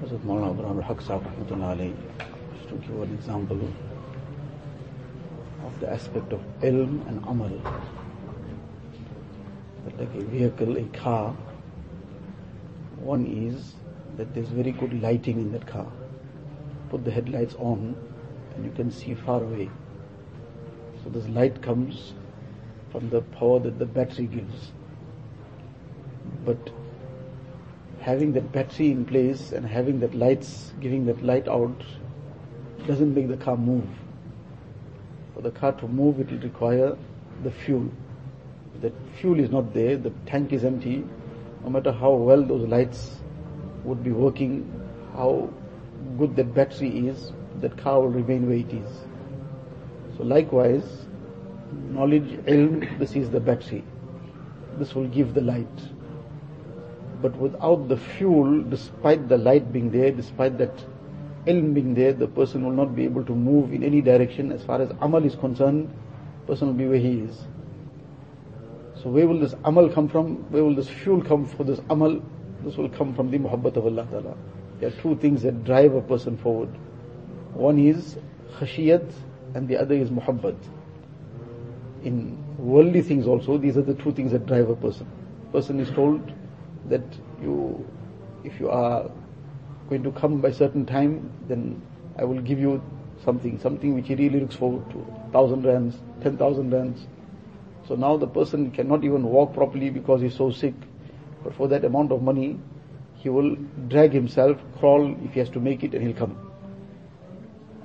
Hazrat Maulana Abrarul Haq just to give an example of the aspect of ilm and amal. That like a vehicle, a car, one is that there's very good lighting in that car. Put the headlights on and you can see far away. So this light comes from the power that the battery gives. But having that battery in place and having that lights, giving that light out, doesn't make the car move. For the car to move, it will require the fuel. If that fuel is not there, the tank is empty, no matter how well those lights would be working, how good that battery is, that car will remain where it is. So likewise, knowledge, ilm, this is the battery. This will give the light. But without the fuel, despite the light being there, despite that ilm being there, the person will not be able to move in any direction as far as amal is concerned, person will be where he is. So where will this amal come from? Where will this fuel come for this amal? This will come from the muhabbat of Allah Ta'ala. There are two things that drive a person forward. One is khashiyat and the other is muhabbat. In worldly things also, these are the two things that drive a person. Person is told that you, if you are going to come by certain time, then I will give you something, something which he really looks forward to. Thousand rands, ten thousand rands. So now the person cannot even walk properly because he's so sick. But for that amount of money, he will drag himself, crawl if he has to make it and he'll come.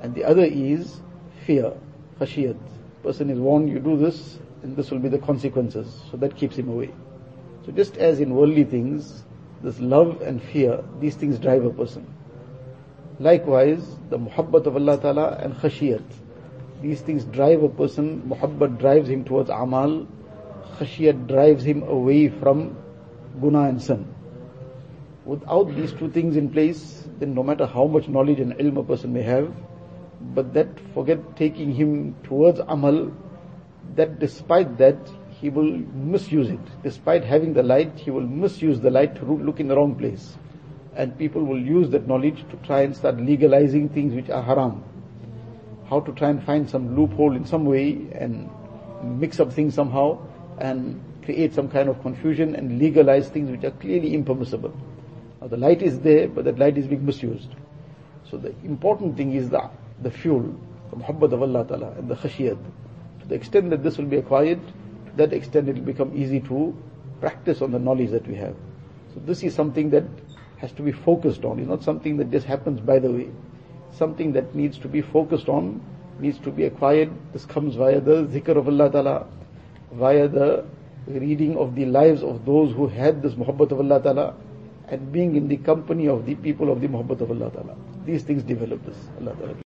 And the other is fear, khashiyat. Person is warned, you do this, and this will be the consequences. So that keeps him away. So just as in worldly things, this love and fear, these things drive a person. Likewise, the muhabbat of Allah Ta'ala and khashiyat. These things drive a person, muhabbat drives him towards amal, khashiyat drives him away from guna and sin. Without these two things in place, then no matter how much knowledge and ilm a person may have, but that forget taking him towards amal, that despite that, he will misuse it. Despite having the light, he will misuse the light to look in the wrong place. And people will use that knowledge to try and start legalizing things which are haram. How to try and find some loophole in some way and mix up things somehow and create some kind of confusion and legalize things which are clearly impermissible. Now the light is there, but that light is being misused. So the important thing is the, the fuel, the muhabbat of Allah Ta'ala and the khashiyat. To the extent that this will be acquired, that extent it will become easy to practice on the knowledge that we have. So this is something that has to be focused on. It's not something that just happens by the way. Something that needs to be focused on, needs to be acquired. This comes via the zikr of Allah Ta'ala, via the reading of the lives of those who had this muhabbat of Allah Ta'ala, and being in the company of the people of the muhabbat of Allah Ta'ala. These things develop this. Allah Ta'ala.